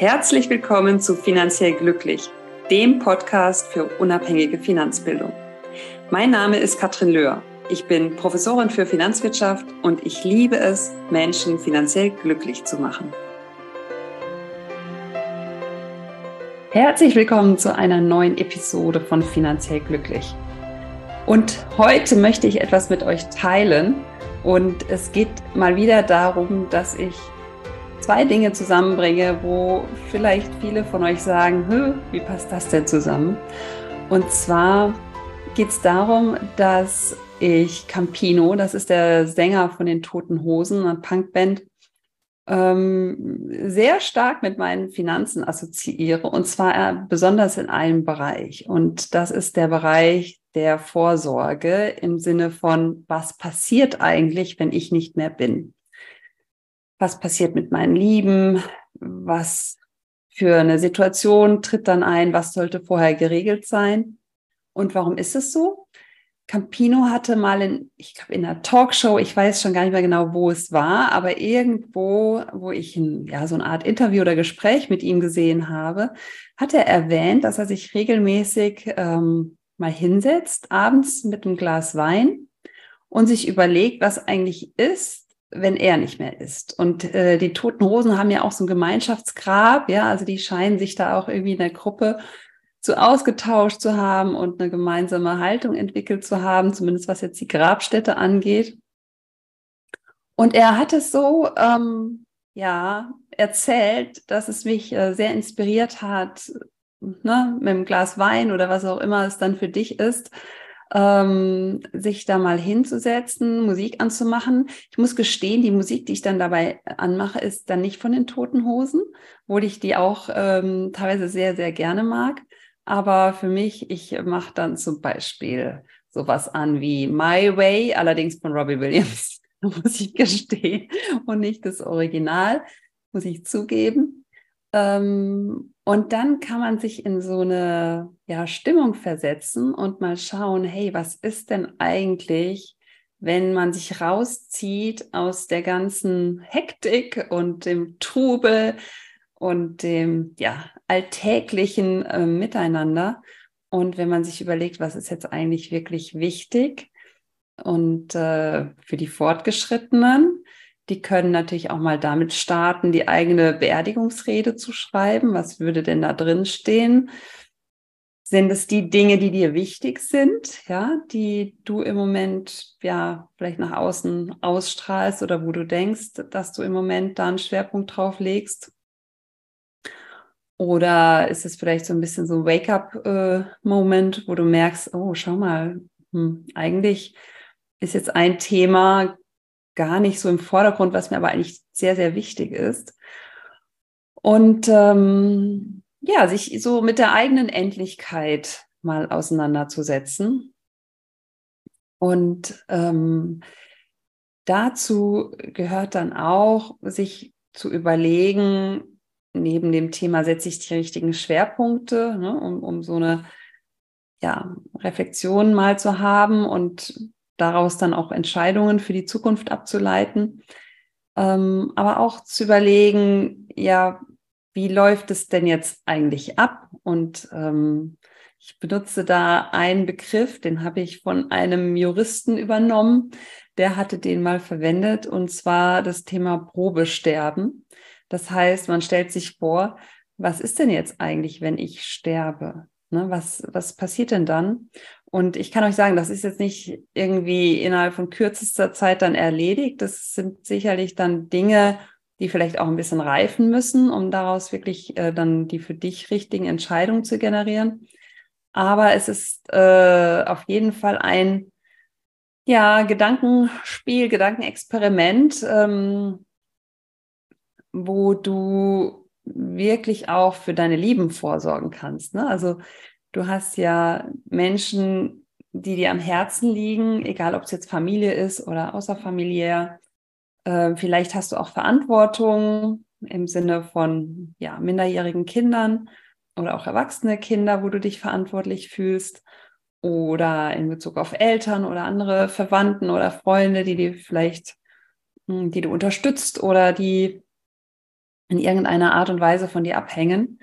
Herzlich willkommen zu Finanziell Glücklich, dem Podcast für unabhängige Finanzbildung. Mein Name ist Katrin Löhr. Ich bin Professorin für Finanzwirtschaft und ich liebe es, Menschen finanziell glücklich zu machen. Herzlich willkommen zu einer neuen Episode von Finanziell Glücklich. Und heute möchte ich etwas mit euch teilen. Und es geht mal wieder darum, dass ich zwei Dinge zusammenbringe, wo vielleicht viele von euch sagen, wie passt das denn zusammen? Und zwar geht es darum, dass ich Campino, das ist der Sänger von den Toten Hosen, einer Punkband, ähm, sehr stark mit meinen Finanzen assoziiere und zwar besonders in einem Bereich. Und das ist der Bereich der Vorsorge im Sinne von, was passiert eigentlich, wenn ich nicht mehr bin? Was passiert mit meinen Lieben, was für eine Situation tritt dann ein, was sollte vorher geregelt sein? Und warum ist es so? Campino hatte mal in, ich glaube, in einer Talkshow, ich weiß schon gar nicht mehr genau, wo es war, aber irgendwo, wo ich ein, ja, so eine Art Interview oder Gespräch mit ihm gesehen habe, hat er erwähnt, dass er sich regelmäßig ähm, mal hinsetzt, abends mit einem Glas Wein und sich überlegt, was eigentlich ist, wenn er nicht mehr ist. Und äh, die Toten Hosen haben ja auch so ein Gemeinschaftsgrab, ja, also die scheinen sich da auch irgendwie in der Gruppe zu ausgetauscht zu haben und eine gemeinsame Haltung entwickelt zu haben, zumindest was jetzt die Grabstätte angeht. Und er hat es so, ähm, ja, erzählt, dass es mich äh, sehr inspiriert hat, ne, mit einem Glas Wein oder was auch immer es dann für dich ist, ähm, sich da mal hinzusetzen, Musik anzumachen. Ich muss gestehen, die Musik, die ich dann dabei anmache, ist dann nicht von den Toten Hosen, obwohl ich die auch ähm, teilweise sehr, sehr gerne mag. Aber für mich, ich mache dann zum Beispiel sowas an wie My Way, allerdings von Robbie Williams, muss ich gestehen, und nicht das Original, muss ich zugeben. Ähm, und dann kann man sich in so eine ja, Stimmung versetzen und mal schauen, hey, was ist denn eigentlich, wenn man sich rauszieht aus der ganzen Hektik und dem Trubel und dem ja, alltäglichen äh, Miteinander? Und wenn man sich überlegt, was ist jetzt eigentlich wirklich wichtig und äh, für die Fortgeschrittenen, die können natürlich auch mal damit starten, die eigene Beerdigungsrede zu schreiben. Was würde denn da drin stehen? Sind es die Dinge, die dir wichtig sind, ja, die du im Moment ja vielleicht nach außen ausstrahlst oder wo du denkst, dass du im Moment da einen Schwerpunkt drauf legst? Oder ist es vielleicht so ein bisschen so ein Wake-up-Moment, äh, wo du merkst, oh, schau mal, hm, eigentlich ist jetzt ein Thema gar nicht so im Vordergrund, was mir aber eigentlich sehr, sehr wichtig ist. Und ähm, ja, sich so mit der eigenen Endlichkeit mal auseinanderzusetzen. Und ähm, dazu gehört dann auch, sich zu überlegen, neben dem Thema setze ich die richtigen Schwerpunkte, ne, um, um so eine ja, Reflexion mal zu haben und daraus dann auch Entscheidungen für die Zukunft abzuleiten. Ähm, aber auch zu überlegen, ja, wie läuft es denn jetzt eigentlich ab? Und ähm, ich benutze da einen Begriff, den habe ich von einem Juristen übernommen. Der hatte den mal verwendet, und zwar das Thema Probesterben. Das heißt, man stellt sich vor, was ist denn jetzt eigentlich, wenn ich sterbe? Ne, was, was passiert denn dann? Und ich kann euch sagen, das ist jetzt nicht irgendwie innerhalb von kürzester Zeit dann erledigt. Das sind sicherlich dann Dinge, die vielleicht auch ein bisschen reifen müssen, um daraus wirklich äh, dann die für dich richtigen Entscheidungen zu generieren. Aber es ist äh, auf jeden Fall ein ja, Gedankenspiel, Gedankenexperiment, ähm, wo du wirklich auch für deine Lieben vorsorgen kannst. Ne? Also Du hast ja Menschen, die dir am Herzen liegen, egal ob es jetzt Familie ist oder außerfamiliär. Äh, vielleicht hast du auch Verantwortung im Sinne von ja, minderjährigen Kindern oder auch erwachsene Kinder, wo du dich verantwortlich fühlst oder in Bezug auf Eltern oder andere Verwandten oder Freunde, die dir vielleicht, hm, die du unterstützt oder die in irgendeiner Art und Weise von dir abhängen.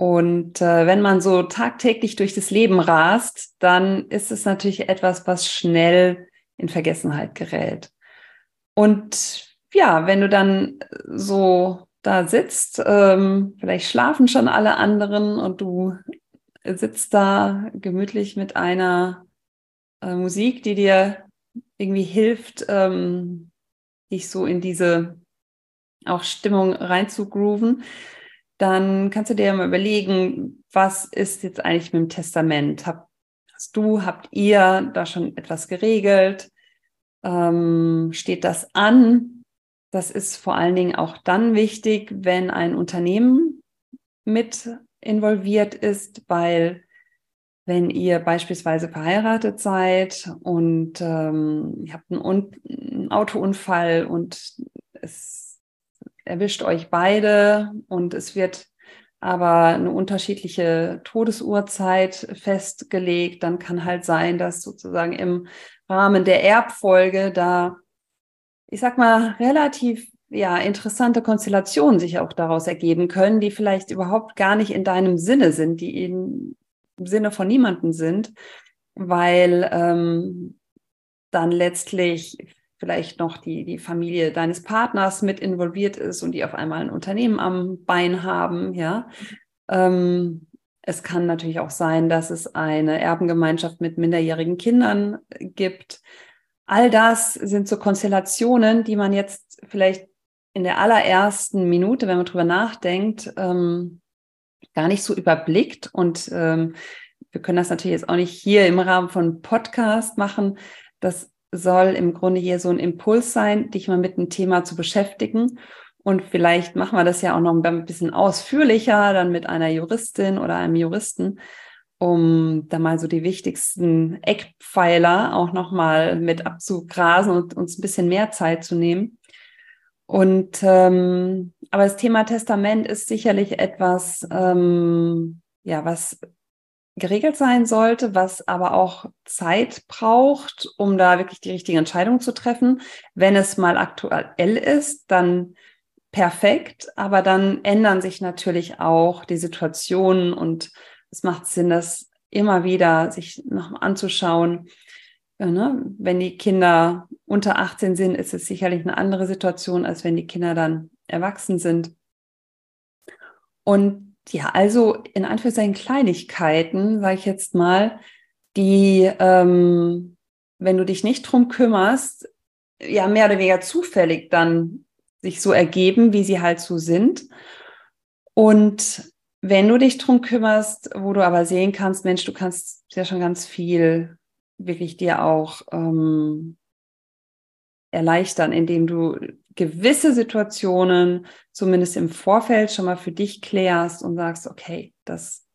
Und äh, wenn man so tagtäglich durch das Leben rast, dann ist es natürlich etwas, was schnell in Vergessenheit gerät. Und ja, wenn du dann so da sitzt, ähm, vielleicht schlafen schon alle anderen und du sitzt da gemütlich mit einer äh, Musik, die dir irgendwie hilft, ähm, dich so in diese auch Stimmung reinzugrooven, dann kannst du dir mal überlegen, was ist jetzt eigentlich mit dem Testament? Hab, hast du, habt ihr da schon etwas geregelt? Ähm, steht das an? Das ist vor allen Dingen auch dann wichtig, wenn ein Unternehmen mit involviert ist, weil wenn ihr beispielsweise verheiratet seid und ähm, ihr habt einen, einen Autounfall und es erwischt euch beide und es wird aber eine unterschiedliche Todesurzeit festgelegt, dann kann halt sein, dass sozusagen im Rahmen der Erbfolge da, ich sag mal, relativ ja, interessante Konstellationen sich auch daraus ergeben können, die vielleicht überhaupt gar nicht in deinem Sinne sind, die im Sinne von niemandem sind, weil ähm, dann letztlich vielleicht noch die, die Familie deines Partners mit involviert ist und die auf einmal ein Unternehmen am Bein haben, ja. Ähm, es kann natürlich auch sein, dass es eine Erbengemeinschaft mit minderjährigen Kindern gibt. All das sind so Konstellationen, die man jetzt vielleicht in der allerersten Minute, wenn man drüber nachdenkt, ähm, gar nicht so überblickt. Und ähm, wir können das natürlich jetzt auch nicht hier im Rahmen von Podcast machen. Das soll im Grunde hier so ein Impuls sein, dich mal mit einem Thema zu beschäftigen. Und vielleicht machen wir das ja auch noch ein bisschen ausführlicher, dann mit einer Juristin oder einem Juristen, um da mal so die wichtigsten Eckpfeiler auch nochmal mit abzugrasen und uns ein bisschen mehr Zeit zu nehmen. Und ähm, aber das Thema Testament ist sicherlich etwas, ähm, ja, was geregelt sein sollte, was aber auch Zeit braucht, um da wirklich die richtige Entscheidung zu treffen. Wenn es mal aktuell ist, dann perfekt, aber dann ändern sich natürlich auch die Situationen und es macht Sinn, das immer wieder sich noch anzuschauen, Ne? Wenn die Kinder unter 18 sind, ist es sicherlich eine andere Situation, als wenn die Kinder dann erwachsen sind. Und ja, also in Anführungszeichen Kleinigkeiten, sage ich jetzt mal, die, ähm, wenn du dich nicht drum kümmerst, ja mehr oder weniger zufällig dann sich so ergeben, wie sie halt so sind. Und wenn du dich drum kümmerst, wo du aber sehen kannst, Mensch, du kannst ja schon ganz viel wirklich dir auch ähm, erleichtern, indem du gewisse Situationen zumindest im Vorfeld schon mal für dich klärst und sagst, okay, das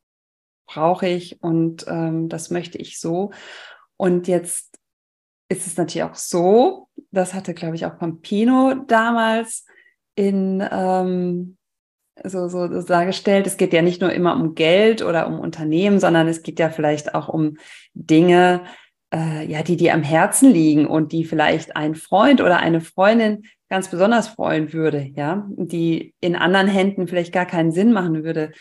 brauche ich und ähm, das möchte ich so. Und jetzt ist es natürlich auch so, das hatte, glaube ich, auch Pampino damals in ähm, so, so, so dargestellt, es geht ja nicht nur immer um Geld oder um Unternehmen, sondern es geht ja vielleicht auch um Dinge, äh, ja, die dir am Herzen liegen und die vielleicht ein Freund oder eine Freundin ganz besonders freuen würde, ja, die in anderen Händen vielleicht gar keinen Sinn machen würde.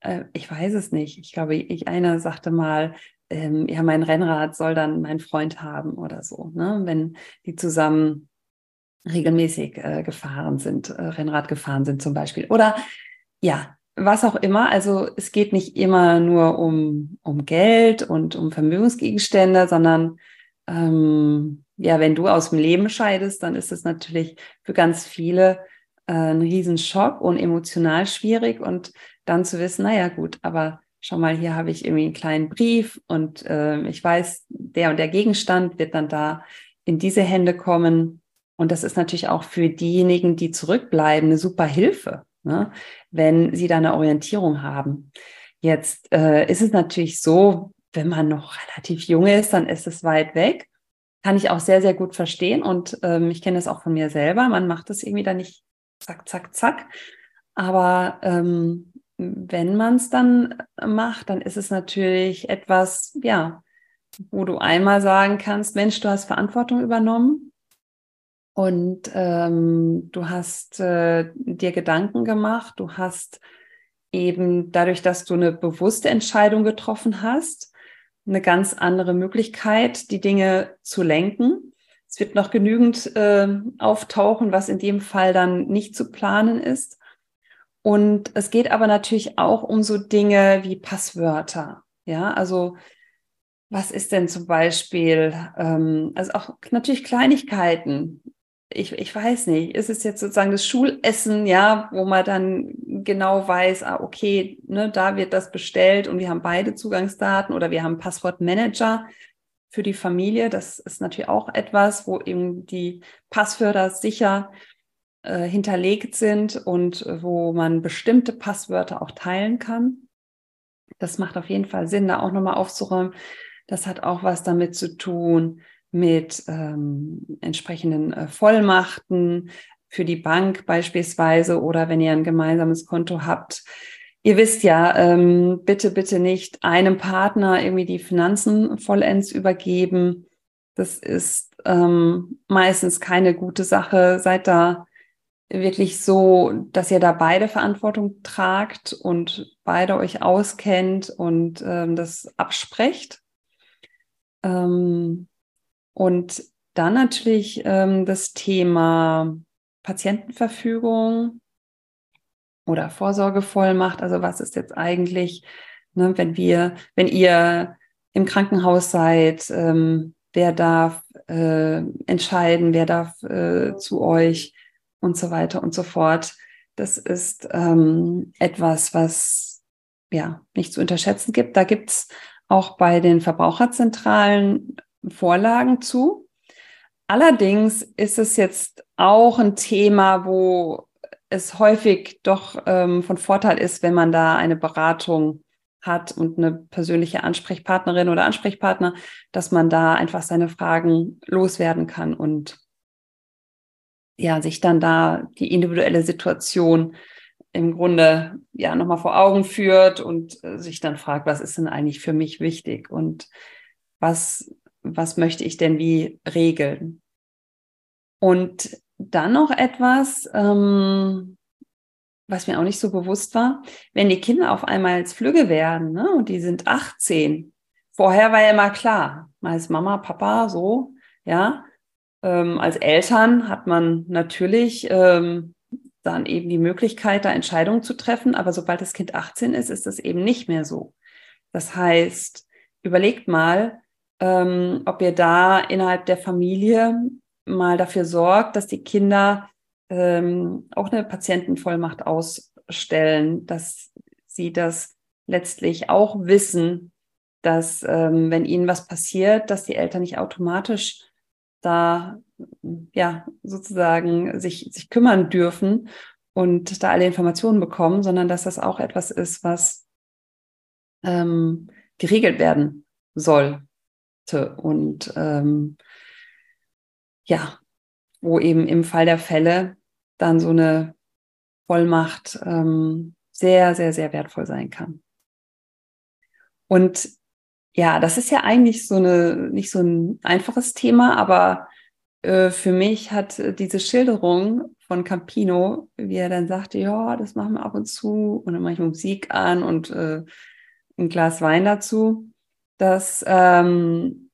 Äh, ich weiß es nicht. Ich glaube, ich einer sagte mal, ähm, ja, mein Rennrad soll dann mein Freund haben oder so, ne? wenn die zusammen regelmäßig äh, gefahren sind, äh, Rennrad gefahren sind zum Beispiel. Oder ja, was auch immer. Also es geht nicht immer nur um, um Geld und um Vermögensgegenstände, sondern ähm, ja, wenn du aus dem Leben scheidest, dann ist es natürlich für ganz viele äh, ein Riesenschock und emotional schwierig. Und dann zu wissen, naja gut, aber schau mal, hier habe ich irgendwie einen kleinen Brief und äh, ich weiß, der und der Gegenstand wird dann da in diese Hände kommen. Und das ist natürlich auch für diejenigen, die zurückbleiben, eine super Hilfe ne? wenn sie da eine Orientierung haben. Jetzt äh, ist es natürlich so, wenn man noch relativ jung ist, dann ist es weit weg. Kann ich auch sehr, sehr gut verstehen. Und ähm, ich kenne das auch von mir selber. Man macht das irgendwie dann nicht zack, zack, zack. Aber ähm, wenn man es dann macht, dann ist es natürlich etwas, ja, wo du einmal sagen kannst, Mensch, du hast Verantwortung übernommen Und ähm, du hast äh, dir Gedanken gemacht, du hast eben dadurch, dass du eine bewusste Entscheidung getroffen hast, eine ganz andere Möglichkeit, die Dinge zu lenken. Es wird noch genügend äh, auftauchen, was in dem Fall dann nicht zu planen ist. Und es geht aber natürlich auch um so Dinge wie Passwörter. Ja, also was ist denn zum Beispiel, ähm, also auch natürlich Kleinigkeiten. Ich, ich weiß nicht, ist es jetzt sozusagen das Schulessen, ja, wo man dann genau weiß, ah, okay, ne, da wird das bestellt und wir haben beide Zugangsdaten oder wir haben Passwortmanager für die Familie. Das ist natürlich auch etwas, wo eben die Passwörter sicher äh, hinterlegt sind und wo man bestimmte Passwörter auch teilen kann. Das macht auf jeden Fall Sinn, da auch nochmal aufzuräumen. Das hat auch was damit zu tun mit ähm, entsprechenden äh, Vollmachten für die Bank beispielsweise oder wenn ihr ein gemeinsames Konto habt. Ihr wisst ja, ähm, bitte, bitte nicht einem Partner irgendwie die Finanzen vollends übergeben. Das ist ähm, meistens keine gute Sache. Seid da wirklich so, dass ihr da beide Verantwortung tragt und beide euch auskennt und ähm, das absprecht. Ähm, und dann natürlich ähm, das Thema Patientenverfügung oder Vorsorgevollmacht. Also was ist jetzt eigentlich, ne, wenn wir, wenn ihr im Krankenhaus seid, ähm, wer darf äh, entscheiden, wer darf äh, zu euch und so weiter und so fort. Das ist ähm, etwas, was ja nicht zu unterschätzen gibt. Da gibt's auch bei den Verbraucherzentralen Vorlagen zu. Allerdings ist es jetzt auch ein Thema, wo es häufig doch ähm, von Vorteil ist, wenn man da eine Beratung hat und eine persönliche Ansprechpartnerin oder Ansprechpartner, dass man da einfach seine Fragen loswerden kann und ja, sich dann da die individuelle Situation im Grunde ja nochmal vor Augen führt und äh, sich dann fragt, was ist denn eigentlich für mich wichtig und was, was möchte ich denn wie regeln? Und dann noch etwas, ähm, was mir auch nicht so bewusst war, wenn die Kinder auf einmal als Flügge werden ne, und die sind 18. Vorher war ja immer klar, als Mama, Papa, so, ja. Ähm, als Eltern hat man natürlich ähm, dann eben die Möglichkeit, da Entscheidungen zu treffen. Aber sobald das Kind 18 ist, ist das eben nicht mehr so. Das heißt, überlegt mal, ähm, ob ihr da innerhalb der Familie mal dafür sorgt, dass die Kinder ähm, auch eine Patientenvollmacht ausstellen, dass sie das letztlich auch wissen, dass ähm, wenn ihnen was passiert, dass die Eltern nicht automatisch da ja sozusagen sich, sich kümmern dürfen und da alle Informationen bekommen, sondern dass das auch etwas ist, was ähm, geregelt werden sollte. Und ähm, ja, wo eben im Fall der Fälle dann so eine Vollmacht ähm, sehr, sehr, sehr wertvoll sein kann. Und ja, das ist ja eigentlich so eine, nicht so ein einfaches Thema, aber äh, für mich hat diese Schilderung von Campino, wie er dann sagte, ja, das machen wir ab und zu und dann mache ich Musik an und äh, ein Glas Wein dazu, das ähm,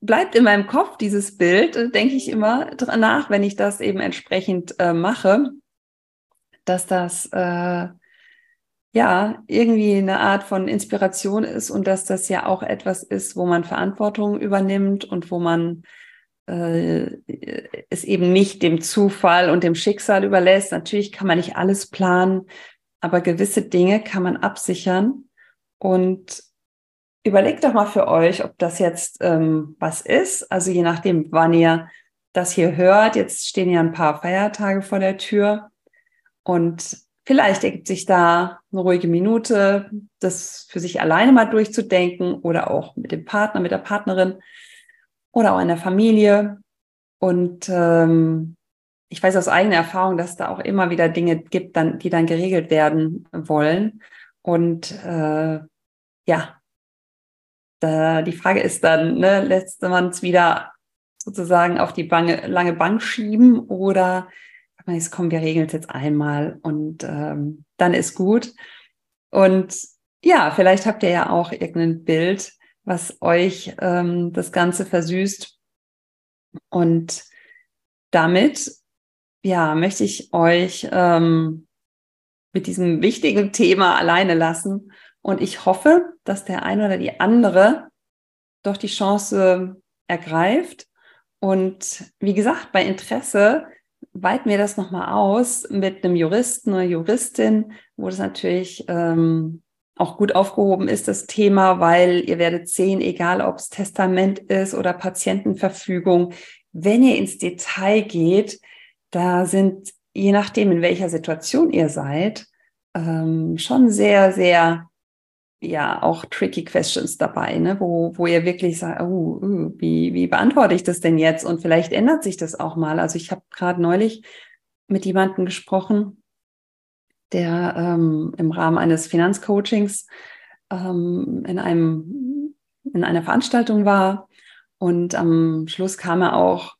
bleibt in meinem Kopf, dieses Bild, äh, denke ich immer nach, wenn ich das eben entsprechend äh, mache, dass das äh, ja, irgendwie eine Art von Inspiration ist und dass das ja auch etwas ist, wo man Verantwortung übernimmt und wo man äh, es eben nicht dem Zufall und dem Schicksal überlässt. Natürlich kann man nicht alles planen, aber gewisse Dinge kann man absichern. Und überlegt doch mal für euch, ob das jetzt ähm, was ist. Also je nachdem, wann ihr das hier hört. Jetzt stehen ja ein paar Feiertage vor der Tür. Und Vielleicht ergibt sich da eine ruhige Minute, das für sich alleine mal durchzudenken oder auch mit dem Partner, mit der Partnerin oder auch in der Familie. Und ähm, ich weiß aus eigener Erfahrung, dass da auch immer wieder Dinge gibt, dann, die dann geregelt werden wollen. Und äh, ja, da, die Frage ist dann, ne, lässt man es wieder sozusagen auf die Bange, lange Bank schieben oder sagt man, jetzt kommen wir regeln es jetzt einmal und ähm, dann ist gut. Und ja, vielleicht habt ihr ja auch irgendein Bild, was euch ähm, das Ganze versüßt. Und damit, ja, möchte ich euch ähm, mit diesem wichtigen Thema alleine lassen. Und ich hoffe, dass der eine oder die andere doch die Chance ergreift. Und wie gesagt, bei Interesse weiten wir das nochmal aus mit einem Juristen oder Juristin, wo das natürlich ähm, auch gut aufgehoben ist, das Thema, weil ihr werdet sehen, egal ob es Testament ist oder Patientenverfügung, wenn ihr ins Detail geht, da sind, je nachdem, in welcher Situation ihr seid, ähm, schon sehr, sehr, ja, auch tricky questions dabei, ne? wo, wo ihr wirklich sagt, oh, uh, wie, wie beantworte ich das denn jetzt? Und vielleicht ändert sich das auch mal. Also ich habe gerade neulich mit jemandem gesprochen, der ähm, im Rahmen eines Finanzcoachings ähm, in einem in einer Veranstaltung war und am Schluss kam er auch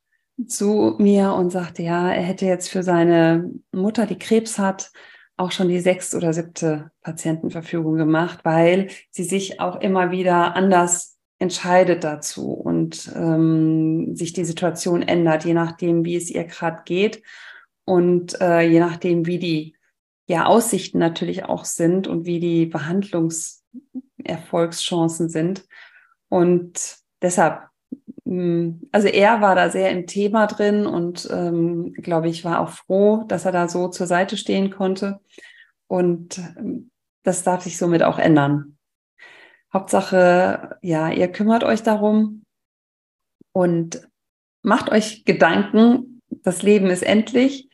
zu mir und sagte, ja, er hätte jetzt für seine Mutter, die Krebs hat, auch schon die sechste oder siebte Patientenverfügung gemacht, weil sie sich auch immer wieder anders entscheidet dazu und ähm, sich die Situation ändert, je nachdem, wie es ihr gerade geht und äh, je nachdem, wie die ja, Aussichten natürlich auch sind und wie die Behandlungserfolgschancen sind. Und deshalb, also er war da sehr im Thema drin und ähm, glaube ich, war auch froh, dass er da so zur Seite stehen konnte. Und ähm, das darf sich somit auch ändern. Hauptsache, ja, ihr kümmert euch darum und macht euch Gedanken, das Leben ist endlich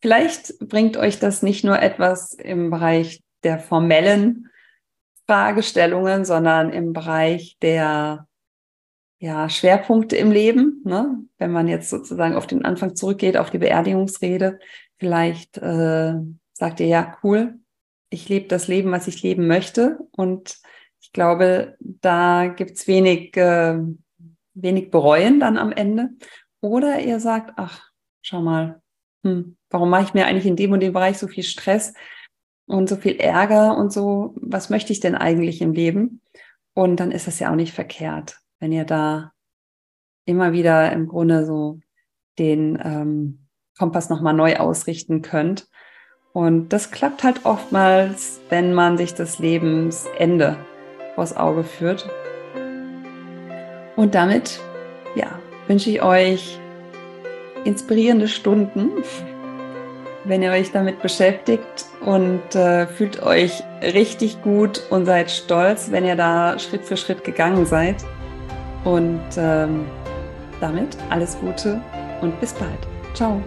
Vielleicht bringt euch das nicht nur etwas im Bereich der formellen Fragestellungen, sondern im Bereich der ja, Schwerpunkte im Leben. Ne? Wenn man jetzt sozusagen auf den Anfang zurückgeht, auf die Beerdigungsrede, vielleicht äh, sagt ihr, ja, cool, ich lebe das Leben, was ich leben möchte. Und ich glaube, da gibt's wenig, äh, wenig bereuen dann am Ende. Oder ihr sagt, ach, schau mal, hm, warum mache ich mir eigentlich in dem und dem Bereich so viel Stress und so viel Ärger und so, was möchte ich denn eigentlich im Leben? Und dann ist das ja auch nicht verkehrt, wenn ihr da immer wieder im Grunde so den ähm, Kompass nochmal neu ausrichten könnt. Und das klappt halt oftmals, wenn man sich das Lebensende vors Auge führt. Und damit, ja, wünsche ich euch inspirierende Stunden, wenn ihr euch damit beschäftigt und äh, fühlt euch richtig gut und seid stolz, wenn ihr da Schritt für Schritt gegangen seid. Und ähm, damit alles Gute und bis bald. Ciao.